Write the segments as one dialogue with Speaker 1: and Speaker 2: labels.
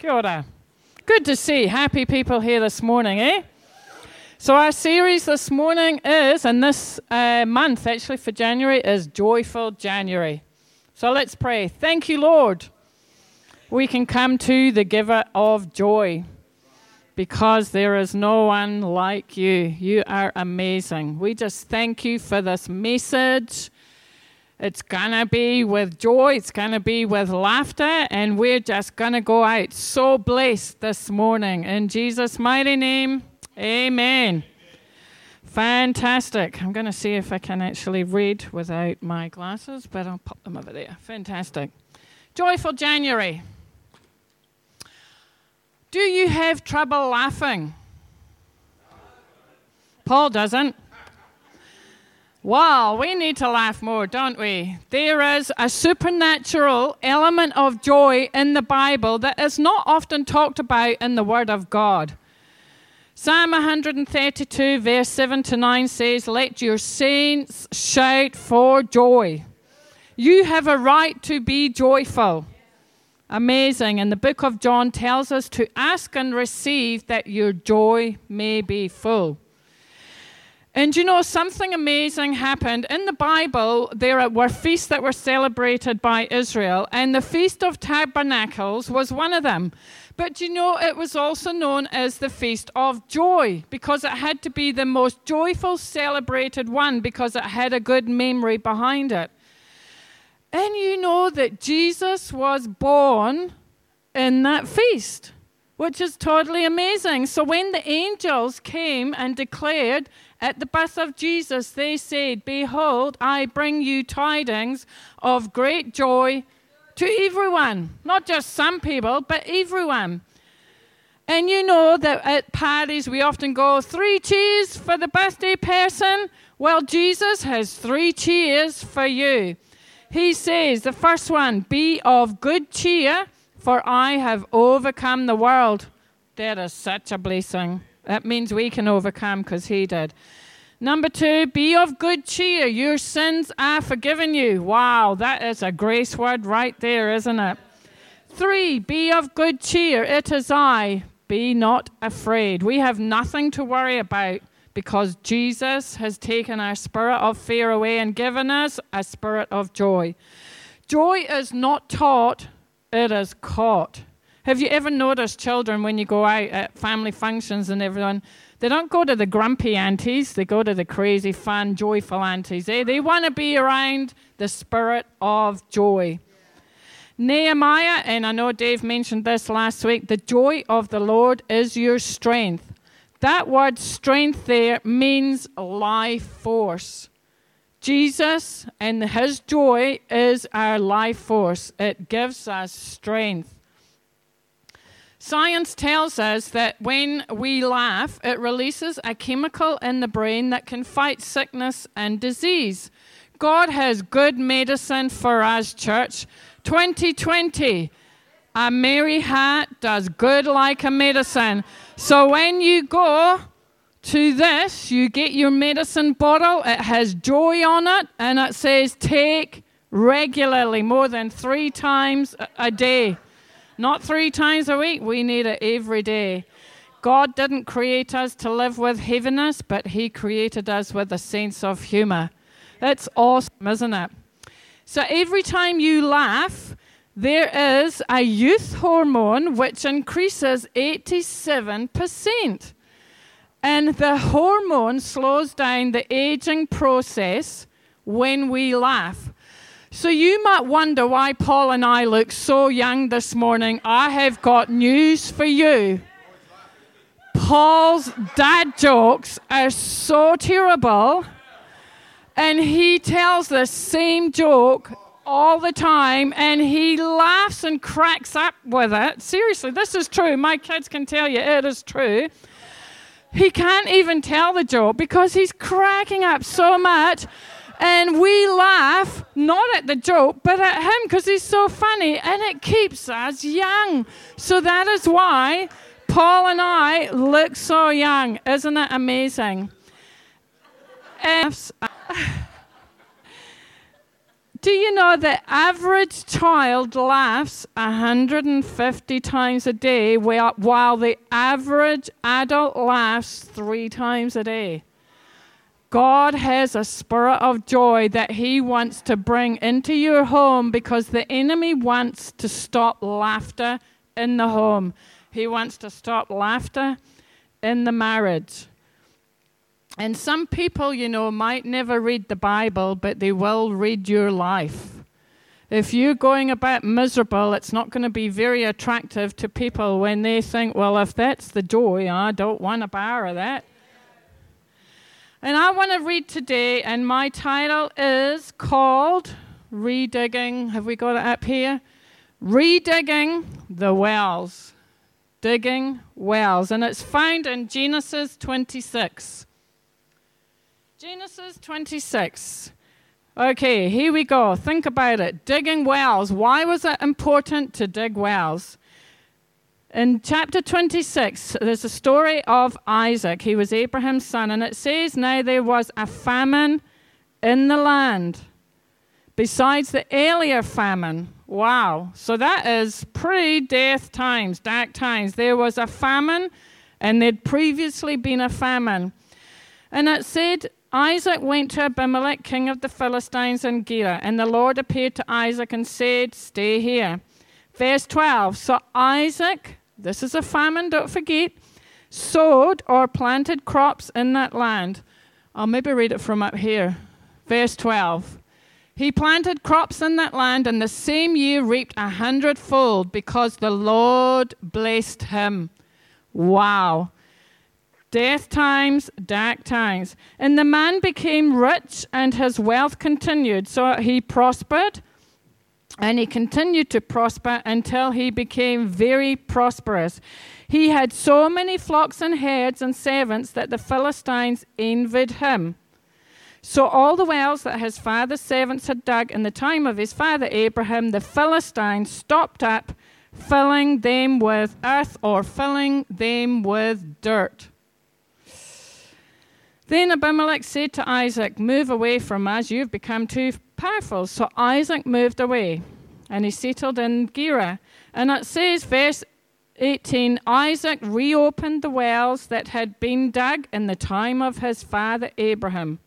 Speaker 1: Kia ora. Good to see happy people here this morning, eh? So, our series this morning is, and this uh, month actually for January, is Joyful January. So, let's pray. Thank you, Lord. We can come to the giver of joy because there is no one like you. You are amazing. We just thank you for this message. It's going to be with joy, it's going to be with laughter, and we're just going to go out so blessed this morning. In Jesus' mighty name, amen. Fantastic. I'm going to see if I can actually read without my glasses, but I'll pop them over there. Fantastic. Joyful January. Do you have trouble laughing? Paul doesn't. Wow, we need to laugh more, don't we? There is a supernatural element of joy in the Bible that is not often talked about in the Word of God. Psalm 132, verse 7 to 9 says, Let your saints shout for joy. You have a right to be joyful. Amazing. And the book of John tells us to ask and receive that your joy may be full. And you know, something amazing happened. In the Bible, there were feasts that were celebrated by Israel, and the Feast of Tabernacles was one of them. But you know, it was also known as the Feast of Joy because it had to be the most joyful celebrated one because it had a good memory behind it. And you know that Jesus was born in that feast, which is totally amazing. So when the angels came and declared, at the birth of Jesus, they said, Behold, I bring you tidings of great joy to everyone. Not just some people, but everyone. And you know that at parties we often go, Three cheers for the birthday person. Well, Jesus has three cheers for you. He says, the first one, Be of good cheer, for I have overcome the world. That is such a blessing. That means we can overcome because he did. Number two, be of good cheer. Your sins are forgiven you. Wow, that is a grace word right there, isn't it? Three, be of good cheer. It is I. Be not afraid. We have nothing to worry about because Jesus has taken our spirit of fear away and given us a spirit of joy. Joy is not taught, it is caught. Have you ever noticed children when you go out at family functions and everyone, they don't go to the grumpy aunties, they go to the crazy, fun, joyful aunties. They want to be around the spirit of joy. Nehemiah, and I know Dave mentioned this last week, the joy of the Lord is your strength. That word strength there means life force. Jesus and his joy is our life force, it gives us strength. Science tells us that when we laugh, it releases a chemical in the brain that can fight sickness and disease. God has good medicine for us, church. 2020, a merry heart does good like a medicine. So when you go to this, you get your medicine bottle, it has joy on it, and it says take regularly, more than three times a day. Not three times a week, we need it every day. God didn't create us to live with heaviness, but He created us with a sense of humor. That's awesome, isn't it? So every time you laugh, there is a youth hormone which increases 87%. And the hormone slows down the aging process when we laugh. So you might wonder why Paul and I look so young this morning. I have got news for you. Paul's dad jokes are so terrible, and he tells the same joke all the time, and he laughs and cracks up with it. Seriously, this is true. My kids can tell you it is true. He can't even tell the joke because he's cracking up so much and we laugh not at the joke, but at him because he's so funny and it keeps us young. So that is why Paul and I look so young. Isn't it amazing? do you know the average child laughs 150 times a day while the average adult laughs three times a day? God has a spirit of joy that He wants to bring into your home because the enemy wants to stop laughter in the home. He wants to stop laughter in the marriage. And some people, you know, might never read the Bible, but they will read your life. If you're going about miserable, it's not going to be very attractive to people when they think, well, if that's the joy, I don't want a bar of that. And I want to read today, and my title is called Redigging. Have we got it up here? Redigging the Wells. Digging wells. And it's found in Genesis 26. Genesis 26. Okay, here we go. Think about it. Digging wells. Why was it important to dig wells? In chapter 26, there's a story of Isaac. He was Abraham's son, and it says, Now there was a famine in the land, besides the earlier famine. Wow. So that is pre death times, dark times. There was a famine, and there'd previously been a famine. And it said, Isaac went to Abimelech, king of the Philistines, in Gerar, and the Lord appeared to Isaac and said, Stay here. Verse 12 So Isaac, this is a famine, don't forget, sowed or planted crops in that land. I'll maybe read it from up here. Verse 12. He planted crops in that land, and the same year reaped a hundredfold because the Lord blessed him. Wow. Death times, dark times. And the man became rich, and his wealth continued. So he prospered, and he continued to prosper until he became very prosperous. He had so many flocks and herds and servants that the Philistines envied him. So all the wells that his father's servants had dug in the time of his father Abraham, the Philistines stopped up, filling them with earth or filling them with dirt. Then Abimelech said to Isaac, Move away from us, you've become too powerful. So Isaac moved away, and he settled in Gerar. And it says, verse 18 Isaac reopened the wells that had been dug in the time of his father Abraham,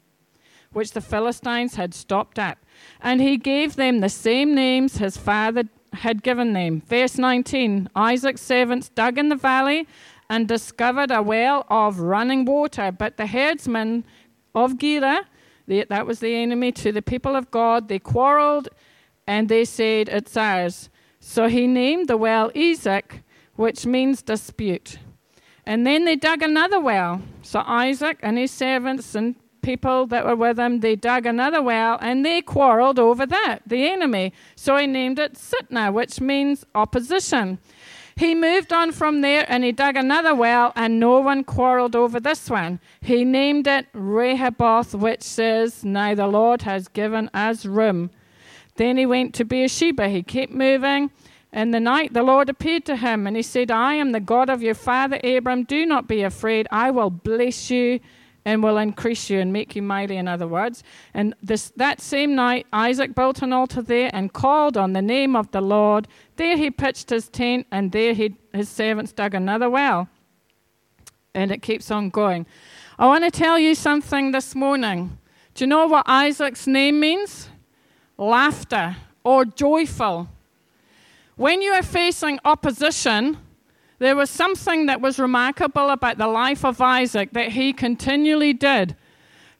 Speaker 1: which the Philistines had stopped up. And he gave them the same names his father had given them. Verse 19 Isaac's servants dug in the valley and discovered a well of running water. But the herdsmen of Gerar, that was the enemy to the people of God, they quarreled and they said, It's ours. So he named the well Esek, which means dispute. And then they dug another well. So Isaac and his servants and people that were with him, they dug another well and they quarreled over that, the enemy. So he named it Sitnah, which means opposition. He moved on from there and he dug another well, and no one quarreled over this one. He named it Rehoboth, which says, Now the Lord has given us room. Then he went to Beersheba. He kept moving. In the night, the Lord appeared to him, and he said, I am the God of your father Abram. Do not be afraid. I will bless you and will increase you and make you mighty, in other words. And this, that same night, Isaac built an altar there and called on the name of the Lord. There he pitched his tent, and there he, his servants dug another well. And it keeps on going. I want to tell you something this morning. Do you know what Isaac's name means? Laughter or joyful. When you are facing opposition, there was something that was remarkable about the life of Isaac that he continually did.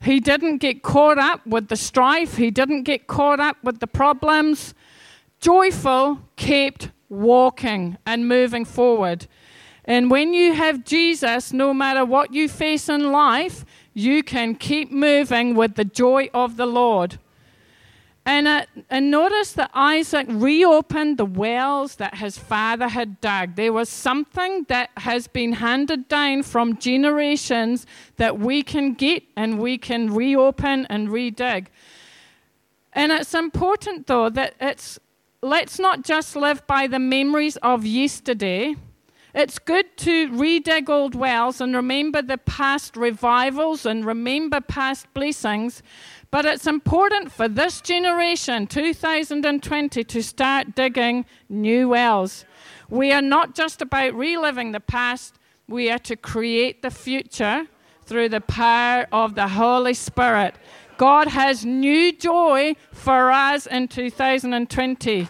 Speaker 1: He didn't get caught up with the strife, he didn't get caught up with the problems. Joyful kept walking and moving forward. And when you have Jesus, no matter what you face in life, you can keep moving with the joy of the Lord. And, uh, and notice that Isaac reopened the wells that his father had dug. There was something that has been handed down from generations that we can get and we can reopen and redig. And it's important, though, that it's let's not just live by the memories of yesterday. It's good to redig old wells and remember the past revivals and remember past blessings, but it's important for this generation, 2020, to start digging new wells. We are not just about reliving the past, we are to create the future through the power of the Holy Spirit. God has new joy for us in 2020.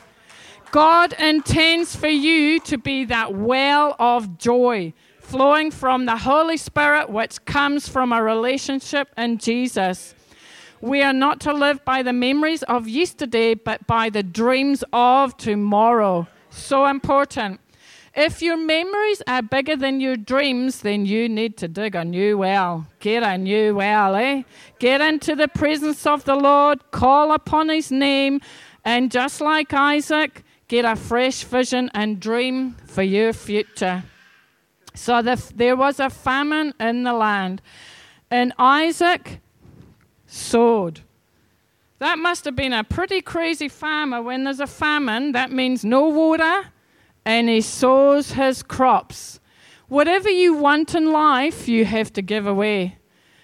Speaker 1: God intends for you to be that well of joy flowing from the Holy Spirit, which comes from a relationship in Jesus. We are not to live by the memories of yesterday, but by the dreams of tomorrow. So important. If your memories are bigger than your dreams, then you need to dig a new well. Get a new well, eh? Get into the presence of the Lord, call upon his name, and just like Isaac, get a fresh vision and dream for your future. So the, there was a famine in the land, and Isaac sowed. That must have been a pretty crazy farmer. When there's a famine, that means no water, and he sows his crops. Whatever you want in life, you have to give away.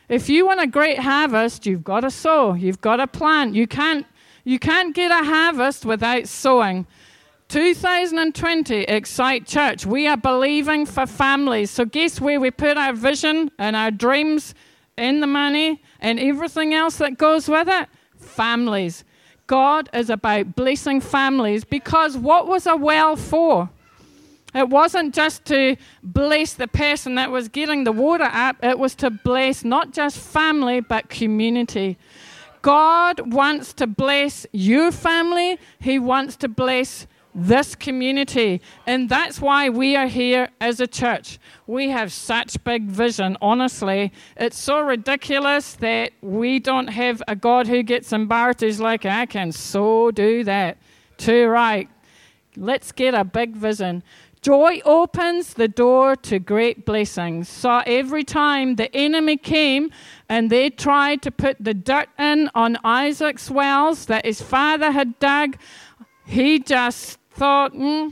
Speaker 1: If you want a great harvest, you've got to sow. You've got to plant. You can't, you can't get a harvest without sowing. 2020 Excite Church, we are believing for families. So, guess where we put our vision and our dreams and the money and everything else that goes with it? Families. God is about blessing families because what was a well for? It wasn't just to bless the person that was getting the water up, it was to bless not just family but community. God wants to bless your family, He wants to bless this community. And that's why we are here as a church. We have such big vision, honestly. It's so ridiculous that we don't have a God who gets embarrassed. He's like, I can so do that. Too right. Let's get a big vision. Joy opens the door to great blessings. So every time the enemy came and they tried to put the dirt in on Isaac's wells that his father had dug, he just thought, mm,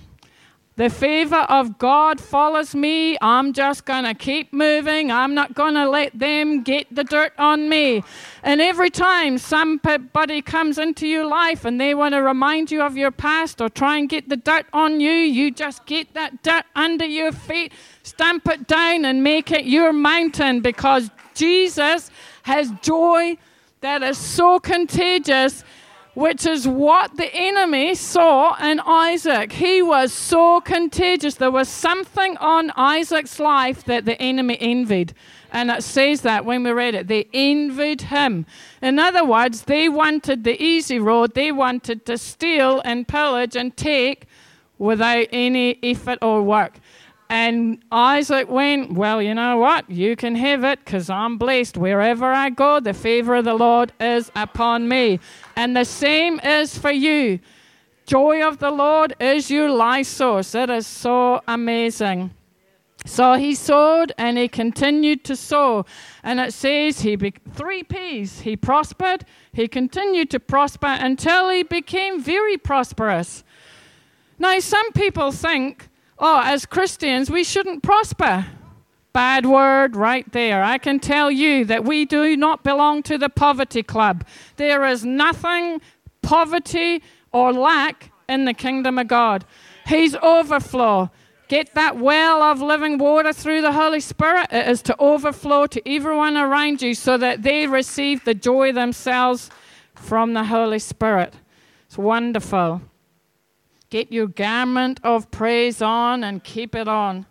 Speaker 1: the favor of God follows me. I'm just going to keep moving. I'm not going to let them get the dirt on me. And every time somebody comes into your life and they want to remind you of your past or try and get the dirt on you, you just get that dirt under your feet, stamp it down, and make it your mountain because Jesus has joy that is so contagious which is what the enemy saw in Isaac. He was so contagious. There was something on Isaac's life that the enemy envied. And it says that when we read it, they envied him. In other words, they wanted the easy road. They wanted to steal and pillage and take without any effort or work. And Isaac went, Well, you know what? You can have it because I'm blessed. Wherever I go, the favor of the Lord is upon me. And the same is for you. Joy of the Lord is your life source. It is so amazing. So he sowed and he continued to sow. And it says he be- three P's. He prospered, he continued to prosper until he became very prosperous. Now, some people think oh, as Christians, we shouldn't prosper. Bad word right there. I can tell you that we do not belong to the poverty club. There is nothing poverty or lack in the kingdom of God. He's overflow. Get that well of living water through the Holy Spirit. It is to overflow to everyone around you so that they receive the joy themselves from the Holy Spirit. It's wonderful. Get your garment of praise on and keep it on.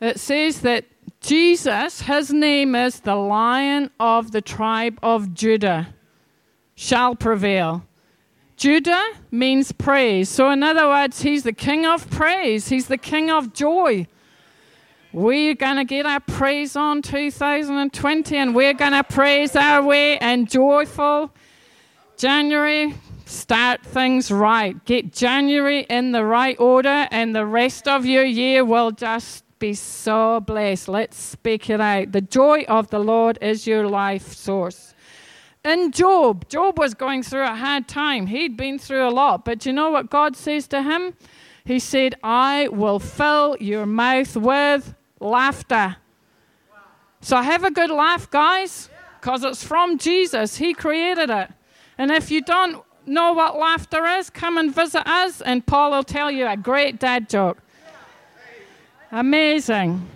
Speaker 1: It says that Jesus, his name is the Lion of the tribe of Judah, shall prevail. Judah means praise. So, in other words, he's the king of praise, he's the king of joy. We're going to get our praise on 2020 and we're going to praise our way and joyful. January, Start things right. Get January in the right order, and the rest of your year will just be so blessed. Let's speak it out. The joy of the Lord is your life source. In Job, Job was going through a hard time. He'd been through a lot, but you know what God says to him? He said, I will fill your mouth with laughter. So have a good laugh, guys, because it's from Jesus. He created it. And if you don't know what laughter is, come and visit us, and Paul will tell you a great dad joke. Amazing.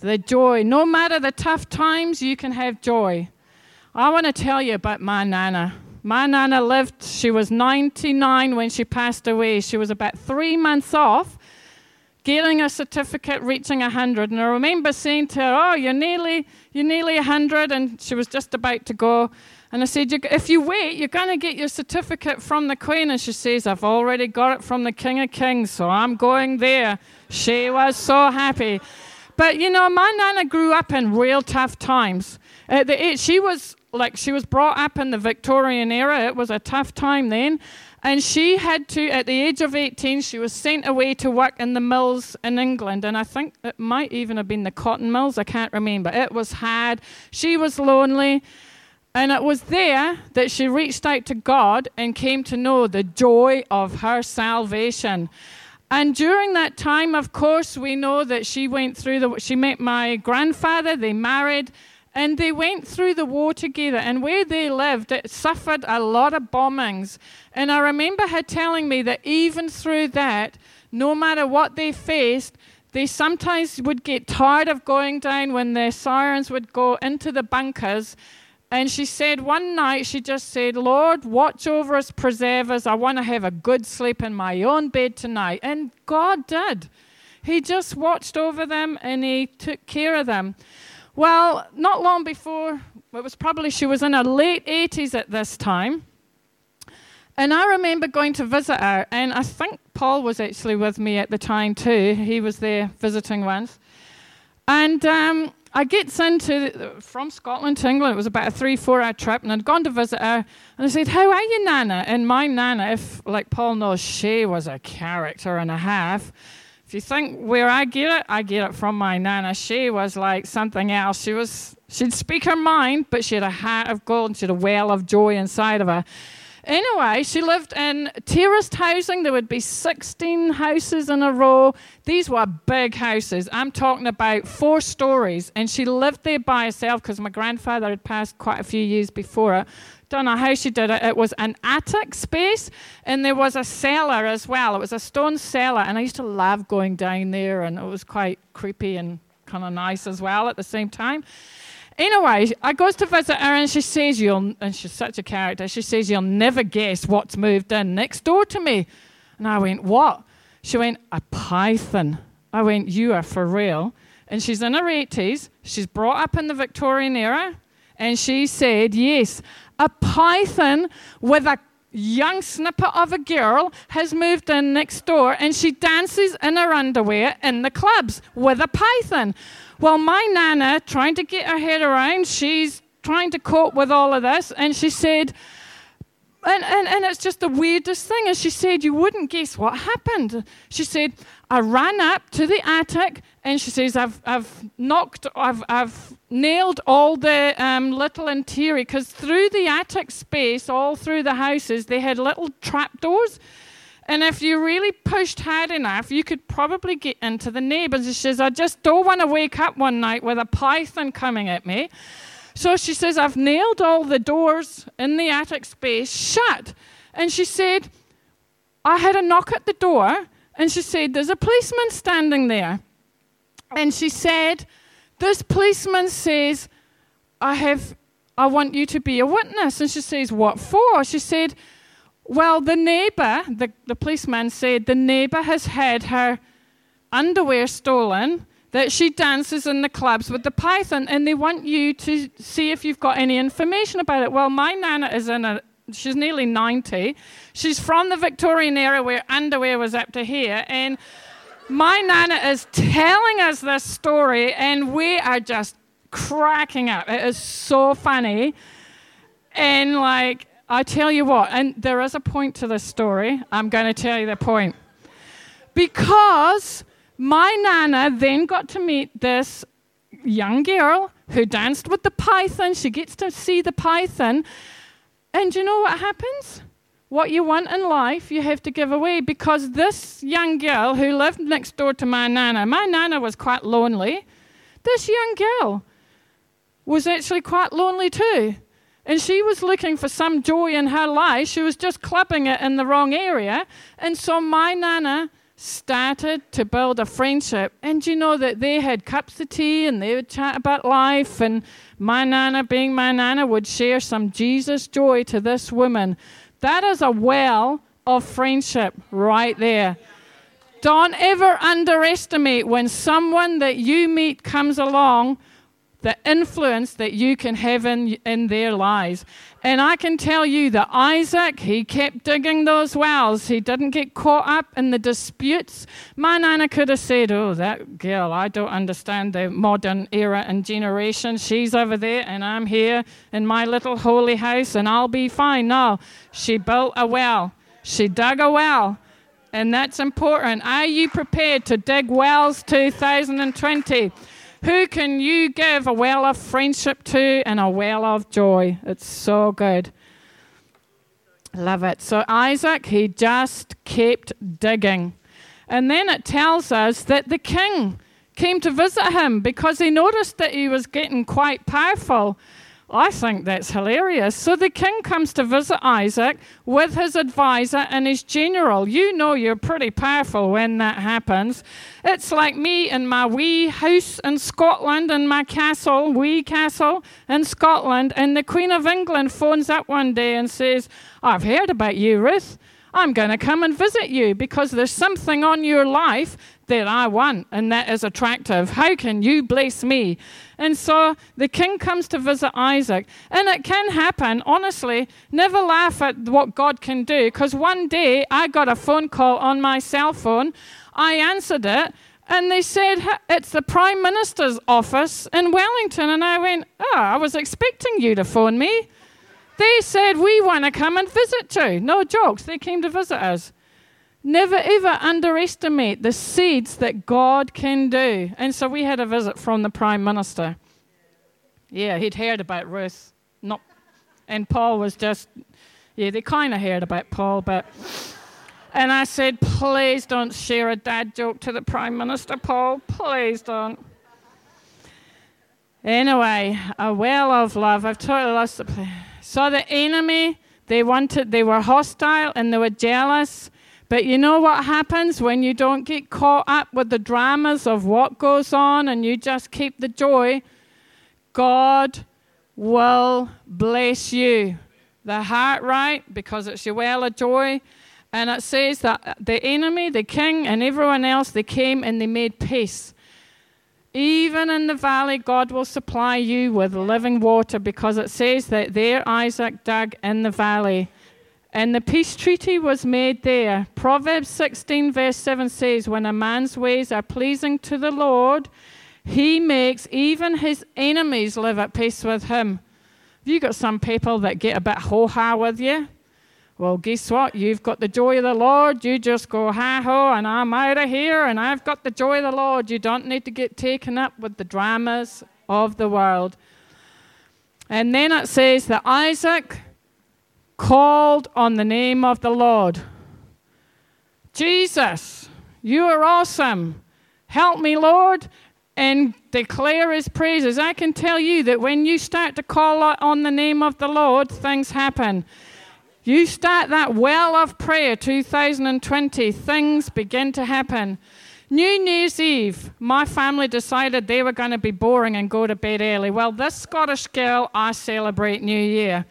Speaker 1: The joy. No matter the tough times, you can have joy. I want to tell you about my nana. My nana lived, she was 99 when she passed away. She was about three months off getting a certificate, reaching 100. And I remember saying to her, Oh, you're nearly, you're nearly 100. And she was just about to go. And I said, If you wait, you're going to get your certificate from the Queen. And she says, I've already got it from the King of Kings, so I'm going there. She was so happy. But you know, my nana grew up in real tough times. At the age, she was like she was brought up in the Victorian era. It was a tough time then. And she had to, at the age of 18, she was sent away to work in the mills in England. And I think it might even have been the cotton mills. I can't remember. It was hard. She was lonely. And it was there that she reached out to God and came to know the joy of her salvation. And during that time, of course, we know that she went through the, she met my grandfather, they married, and they went through the war together. And where they lived, it suffered a lot of bombings. And I remember her telling me that even through that, no matter what they faced, they sometimes would get tired of going down when the sirens would go into the bunkers and she said one night, she just said, Lord, watch over us, preserve us. I want to have a good sleep in my own bed tonight. And God did. He just watched over them and he took care of them. Well, not long before, it was probably she was in her late 80s at this time. And I remember going to visit her, and I think Paul was actually with me at the time too. He was there visiting once. And um, I gets into from Scotland to England. It was about a three, four-hour trip, and I'd gone to visit her. And I said, "How are you, Nana?" And my Nana, if like Paul knows, she was a character and a half. If you think where I get it, I get it from my Nana. She was like something else. She was she'd speak her mind, but she had a heart of gold and she had a well of joy inside of her. Anyway, she lived in terraced housing. There would be 16 houses in a row. These were big houses. I'm talking about four stories. And she lived there by herself because my grandfather had passed quite a few years before it. Don't know how she did it. It was an attic space and there was a cellar as well. It was a stone cellar. And I used to love going down there and it was quite creepy and kind of nice as well at the same time. Anyway, I goes to visit her and she says, You'll, and she's such a character, she says, You'll never guess what's moved in next door to me. And I went, What? She went, A python. I went, You are for real. And she's in her 80s. She's brought up in the Victorian era. And she said, Yes, a python with a young snippet of a girl has moved in next door and she dances in her underwear in the clubs with a python. Well, my nana, trying to get her head around, she's trying to cope with all of this, and she said, and, and, and it's just the weirdest thing. And she said, You wouldn't guess what happened. She said, I ran up to the attic and she says, I've, I've knocked, I've, I've nailed all the um, little interior because through the attic space, all through the houses, they had little trapdoors. And if you really pushed hard enough, you could probably get into the neighbors. She says, I just don't want to wake up one night with a python coming at me. So she says, I've nailed all the doors in the attic space shut. And she said, I had a knock at the door, and she said, There's a policeman standing there. And she said, This policeman says, I have I want you to be a witness. And she says, What for? She said, well, the neighbor, the, the policeman said, the neighbor has had her underwear stolen, that she dances in the clubs with the python, and they want you to see if you've got any information about it. Well, my nana is in a, she's nearly 90. She's from the Victorian era where underwear was up to here, and my nana is telling us this story, and we are just cracking up. It is so funny. And like, I tell you what, and there is a point to this story. I'm going to tell you the point. Because my nana then got to meet this young girl who danced with the python. She gets to see the python. And you know what happens? what you want in life, you have to give away. Because this young girl who lived next door to my nana, my nana was quite lonely. This young girl was actually quite lonely too. And she was looking for some joy in her life. She was just clubbing it in the wrong area. And so my nana started to build a friendship. And you know that they had cups of tea and they would chat about life. And my nana, being my nana, would share some Jesus joy to this woman. That is a well of friendship right there. Don't ever underestimate when someone that you meet comes along, the influence that you can have in, in their lives. And I can tell you that Isaac, he kept digging those wells. He didn't get caught up in the disputes. My nana could have said, Oh, that girl, I don't understand the modern era and generation. She's over there, and I'm here in my little holy house, and I'll be fine. No, she built a well, she dug a well. And that's important. Are you prepared to dig wells 2020? Who can you give a well of friendship to and a well of joy? It's so good. Love it. So Isaac, he just kept digging. And then it tells us that the king came to visit him because he noticed that he was getting quite powerful. I think that's hilarious. So the king comes to visit Isaac with his advisor and his general. You know you're pretty powerful when that happens. It's like me in my wee house in Scotland and my castle, wee castle in Scotland, and the Queen of England phones up one day and says, I've heard about you, Ruth. I'm going to come and visit you because there's something on your life that I want and that is attractive. How can you bless me? And so the king comes to visit Isaac. And it can happen, honestly. Never laugh at what God can do because one day I got a phone call on my cell phone. I answered it. And they said, It's the Prime Minister's office in Wellington. And I went, Oh, I was expecting you to phone me. They said, We want to come and visit you. No jokes, they came to visit us. Never ever underestimate the seeds that God can do. And so we had a visit from the Prime Minister. Yeah, he'd heard about Ruth. Not, and Paul was just, yeah, they kind of heard about Paul, but. And I said, please don't share a dad joke to the Prime Minister, Paul. Please don't. Anyway, a well of love. I've totally lost the place. So the enemy, they wanted, they were hostile and they were jealous. But you know what happens when you don't get caught up with the dramas of what goes on and you just keep the joy? God will bless you. The heart right, because it's your well of joy. And it says that the enemy, the king, and everyone else, they came and they made peace. Even in the valley, God will supply you with living water because it says that there Isaac dug in the valley. And the peace treaty was made there. Proverbs 16, verse 7 says, When a man's ways are pleasing to the Lord, he makes even his enemies live at peace with him. Have you got some people that get a bit ho ha with you? Well, guess what? You've got the joy of the Lord. You just go, ha ho, and I'm out of here, and I've got the joy of the Lord. You don't need to get taken up with the dramas of the world. And then it says that Isaac called on the name of the Lord. Jesus, you are awesome. Help me, Lord, and declare his praises. I can tell you that when you start to call on the name of the Lord, things happen. You start that well of prayer 2020, things begin to happen. New Year's Eve, my family decided they were going to be boring and go to bed early. Well, this Scottish girl, I celebrate New Year.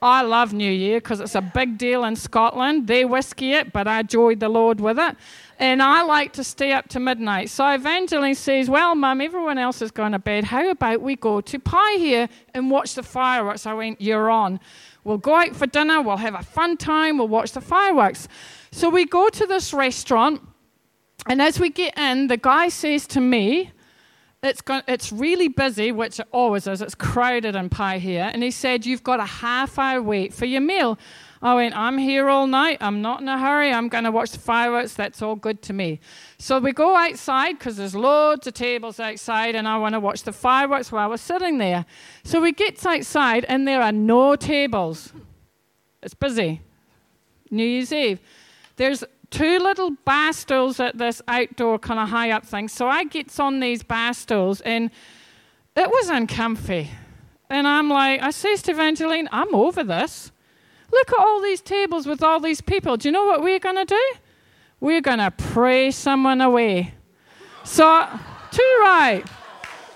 Speaker 1: I love New Year because it's a big deal in Scotland. They whiskey it, but I joyed the Lord with it. And I like to stay up to midnight. So Evangeline says, Well, Mum, everyone else is going to bed. How about we go to Paihia and watch the fireworks? I went, You're on. We'll go out for dinner, we'll have a fun time, we'll watch the fireworks. So we go to this restaurant, and as we get in, the guy says to me, it's, got, it's really busy, which it always is. It's crowded in Paihia. And he said, You've got a half hour wait for your meal. I went, I'm here all night. I'm not in a hurry. I'm going to watch the fireworks. That's all good to me. So we go outside because there's loads of tables outside, and I want to watch the fireworks while we're sitting there. So we get outside, and there are no tables. It's busy. New Year's Eve. There's two little bar stools at this outdoor kind of high up thing. So I gets on these bar stools and it was uncomfy. And I'm like, I says to Evangeline, I'm over this. Look at all these tables with all these people. Do you know what we're going to do? We're going to pray someone away. So, too right.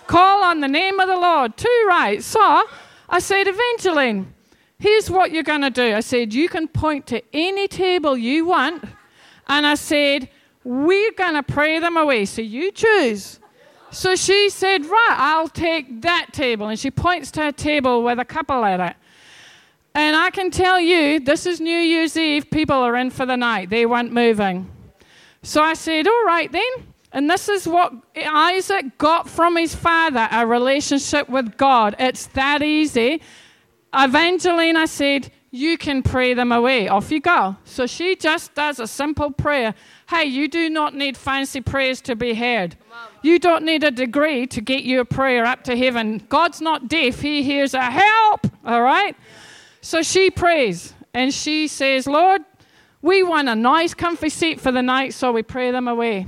Speaker 1: Call on the name of the Lord. Too right. So, I said, Evangeline, here's what you're going to do. I said, you can point to any table you want. And I said, we're going to pray them away. So you choose. So she said, right, I'll take that table. And she points to a table with a couple at it. And I can tell you, this is New Year's Eve. People are in for the night. They weren't moving. So I said, all right then. And this is what Isaac got from his father a relationship with God. It's that easy. Evangeline, I said, you can pray them away. Off you go. So she just does a simple prayer. Hey, you do not need fancy prayers to be heard. You don't need a degree to get your prayer up to heaven. God's not deaf, He hears a help. All right? So she prays and she says, Lord, we want a nice, comfy seat for the night, so we pray them away.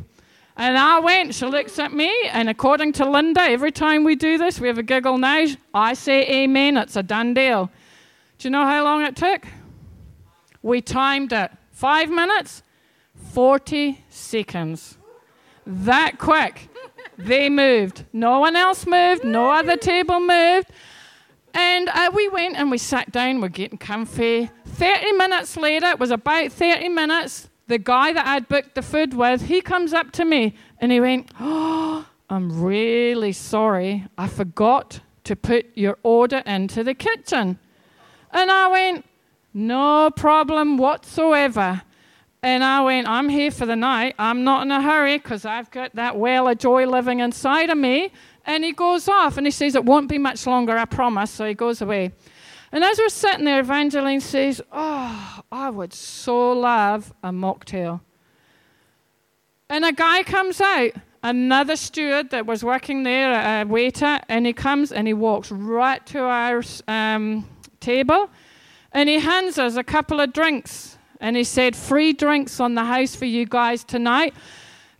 Speaker 1: And I went, she looks at me, and according to Linda, every time we do this, we have a giggle now. I say amen, it's a done deal. Do you know how long it took? We timed it. Five minutes, 40 seconds. That quick. They moved. No one else moved. No other table moved. And uh, we went and we sat down. We're getting comfy. 30 minutes later, it was about 30 minutes, the guy that I'd booked the food with, he comes up to me and he went, Oh, I'm really sorry. I forgot to put your order into the kitchen. And I went, No problem whatsoever. And I went, I'm here for the night. I'm not in a hurry because I've got that well of joy living inside of me. And he goes off and he says, It won't be much longer, I promise. So he goes away. And as we're sitting there, Evangeline says, Oh, I would so love a mocktail. And a guy comes out, another steward that was working there, a waiter, and he comes and he walks right to our um, table and he hands us a couple of drinks. And he said, Free drinks on the house for you guys tonight.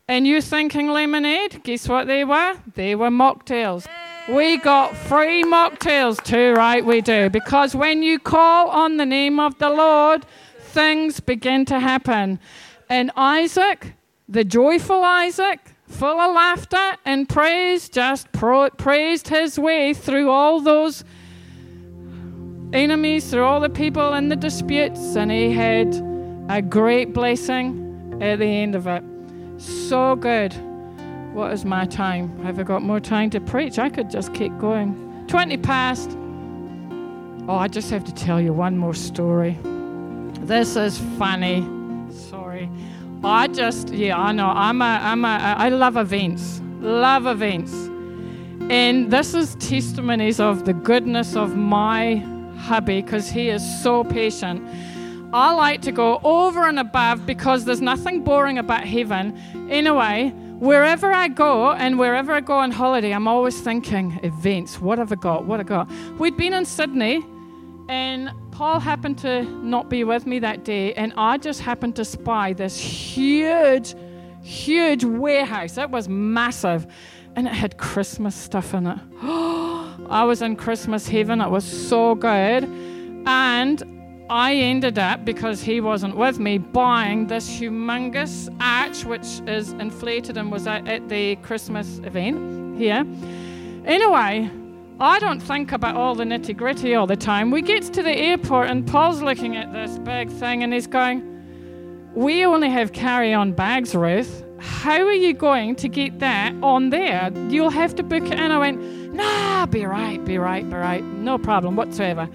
Speaker 1: And you're thinking lemonade? Guess what they were? They were mocktails. We got free mocktails too, right? We do. Because when you call on the name of the Lord, things begin to happen. And Isaac, the joyful Isaac, full of laughter and praise, just pro- praised his way through all those enemies, through all the people and the disputes, and he had a great blessing at the end of it. So good. What is my time? Have I got more time to preach? I could just keep going. 20 past. Oh, I just have to tell you one more story. This is funny. Sorry. I just, yeah, I know. I'm a, I'm a, I love events. Love events. And this is testimonies of the goodness of my hubby because he is so patient. I like to go over and above because there's nothing boring about heaven. Anyway, wherever I go and wherever I go on holiday, I'm always thinking events. What have I got? What have I got? We'd been in Sydney, and Paul happened to not be with me that day, and I just happened to spy this huge, huge warehouse. It was massive, and it had Christmas stuff in it. I was in Christmas heaven. It was so good, and I ended up, because he wasn't with me, buying this humongous arch, which is inflated and was at, the Christmas event here. Anyway, I don't think about all the nitty gritty all the time. We get to the airport, and Paul's looking at this big thing, and he's going, We only have carry on bags, Ruth. How are you going to get that on there? You'll have to book it And I went, Nah, be right, be right, be right. No problem whatsoever.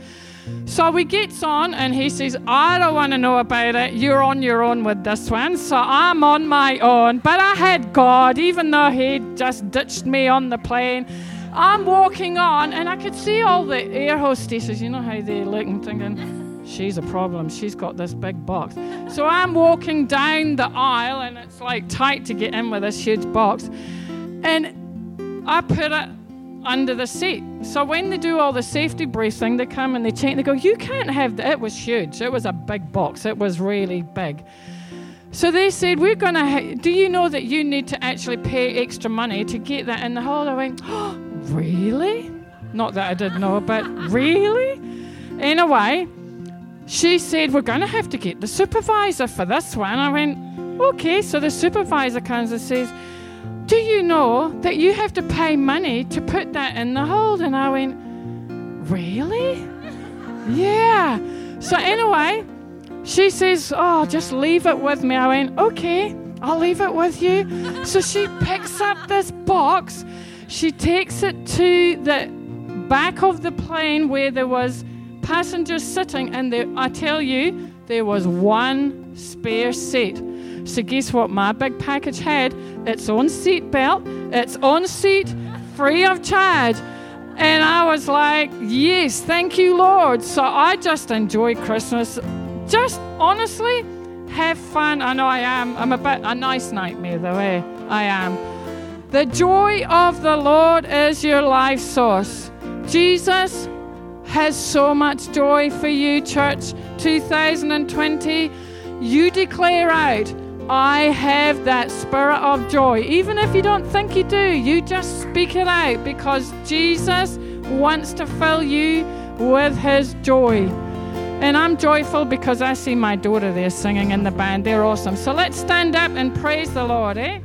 Speaker 1: So we gets on and he says, I don't want to know about it. You're on your own with this one. So I'm on my own. But I had God, even though he just ditched me on the plane. I'm walking on and I could see all the air hostesses, you know how they look and thinking, she's a problem. She's got this big box. So I'm walking down the aisle and it's like tight to get in with this huge box. And I put it under the seat. So when they do all the safety bracing, they come and they check. They go, "You can't have that." It was huge. It was a big box. It was really big. So they said, We're going to, ha- do you know that you need to actually pay extra money to get that in the hall? I went, oh, Really? Not that I didn't know, but really? Anyway, she said, We're going to have to get the supervisor for this one. I went, Okay. So the supervisor comes and says, Do you know that you have to pay money to put that in the hold? And I went, Really? Yeah. So anyway, she says, Oh, just leave it with me. I went, Okay, I'll leave it with you. So she picks up this box. She takes it to the back of the plane where there was passengers sitting, and there, I tell you, there was one spare seat. So guess what? My big package had its own seat belt, its own seat, free of charge. And I was like, yes, thank you, Lord. So I just enjoy Christmas just honestly have fun. I know I am. I'm a bit a nice nightmare though, eh? I am. The joy of the Lord is your life source. Jesus has so much joy for you, church. 2020, you declare out, I have that spirit of joy. Even if you don't think you do, you just speak it out because Jesus wants to fill you with his joy. And I'm joyful because I see my daughter there singing in the band. They're awesome. So let's stand up and praise the Lord, eh?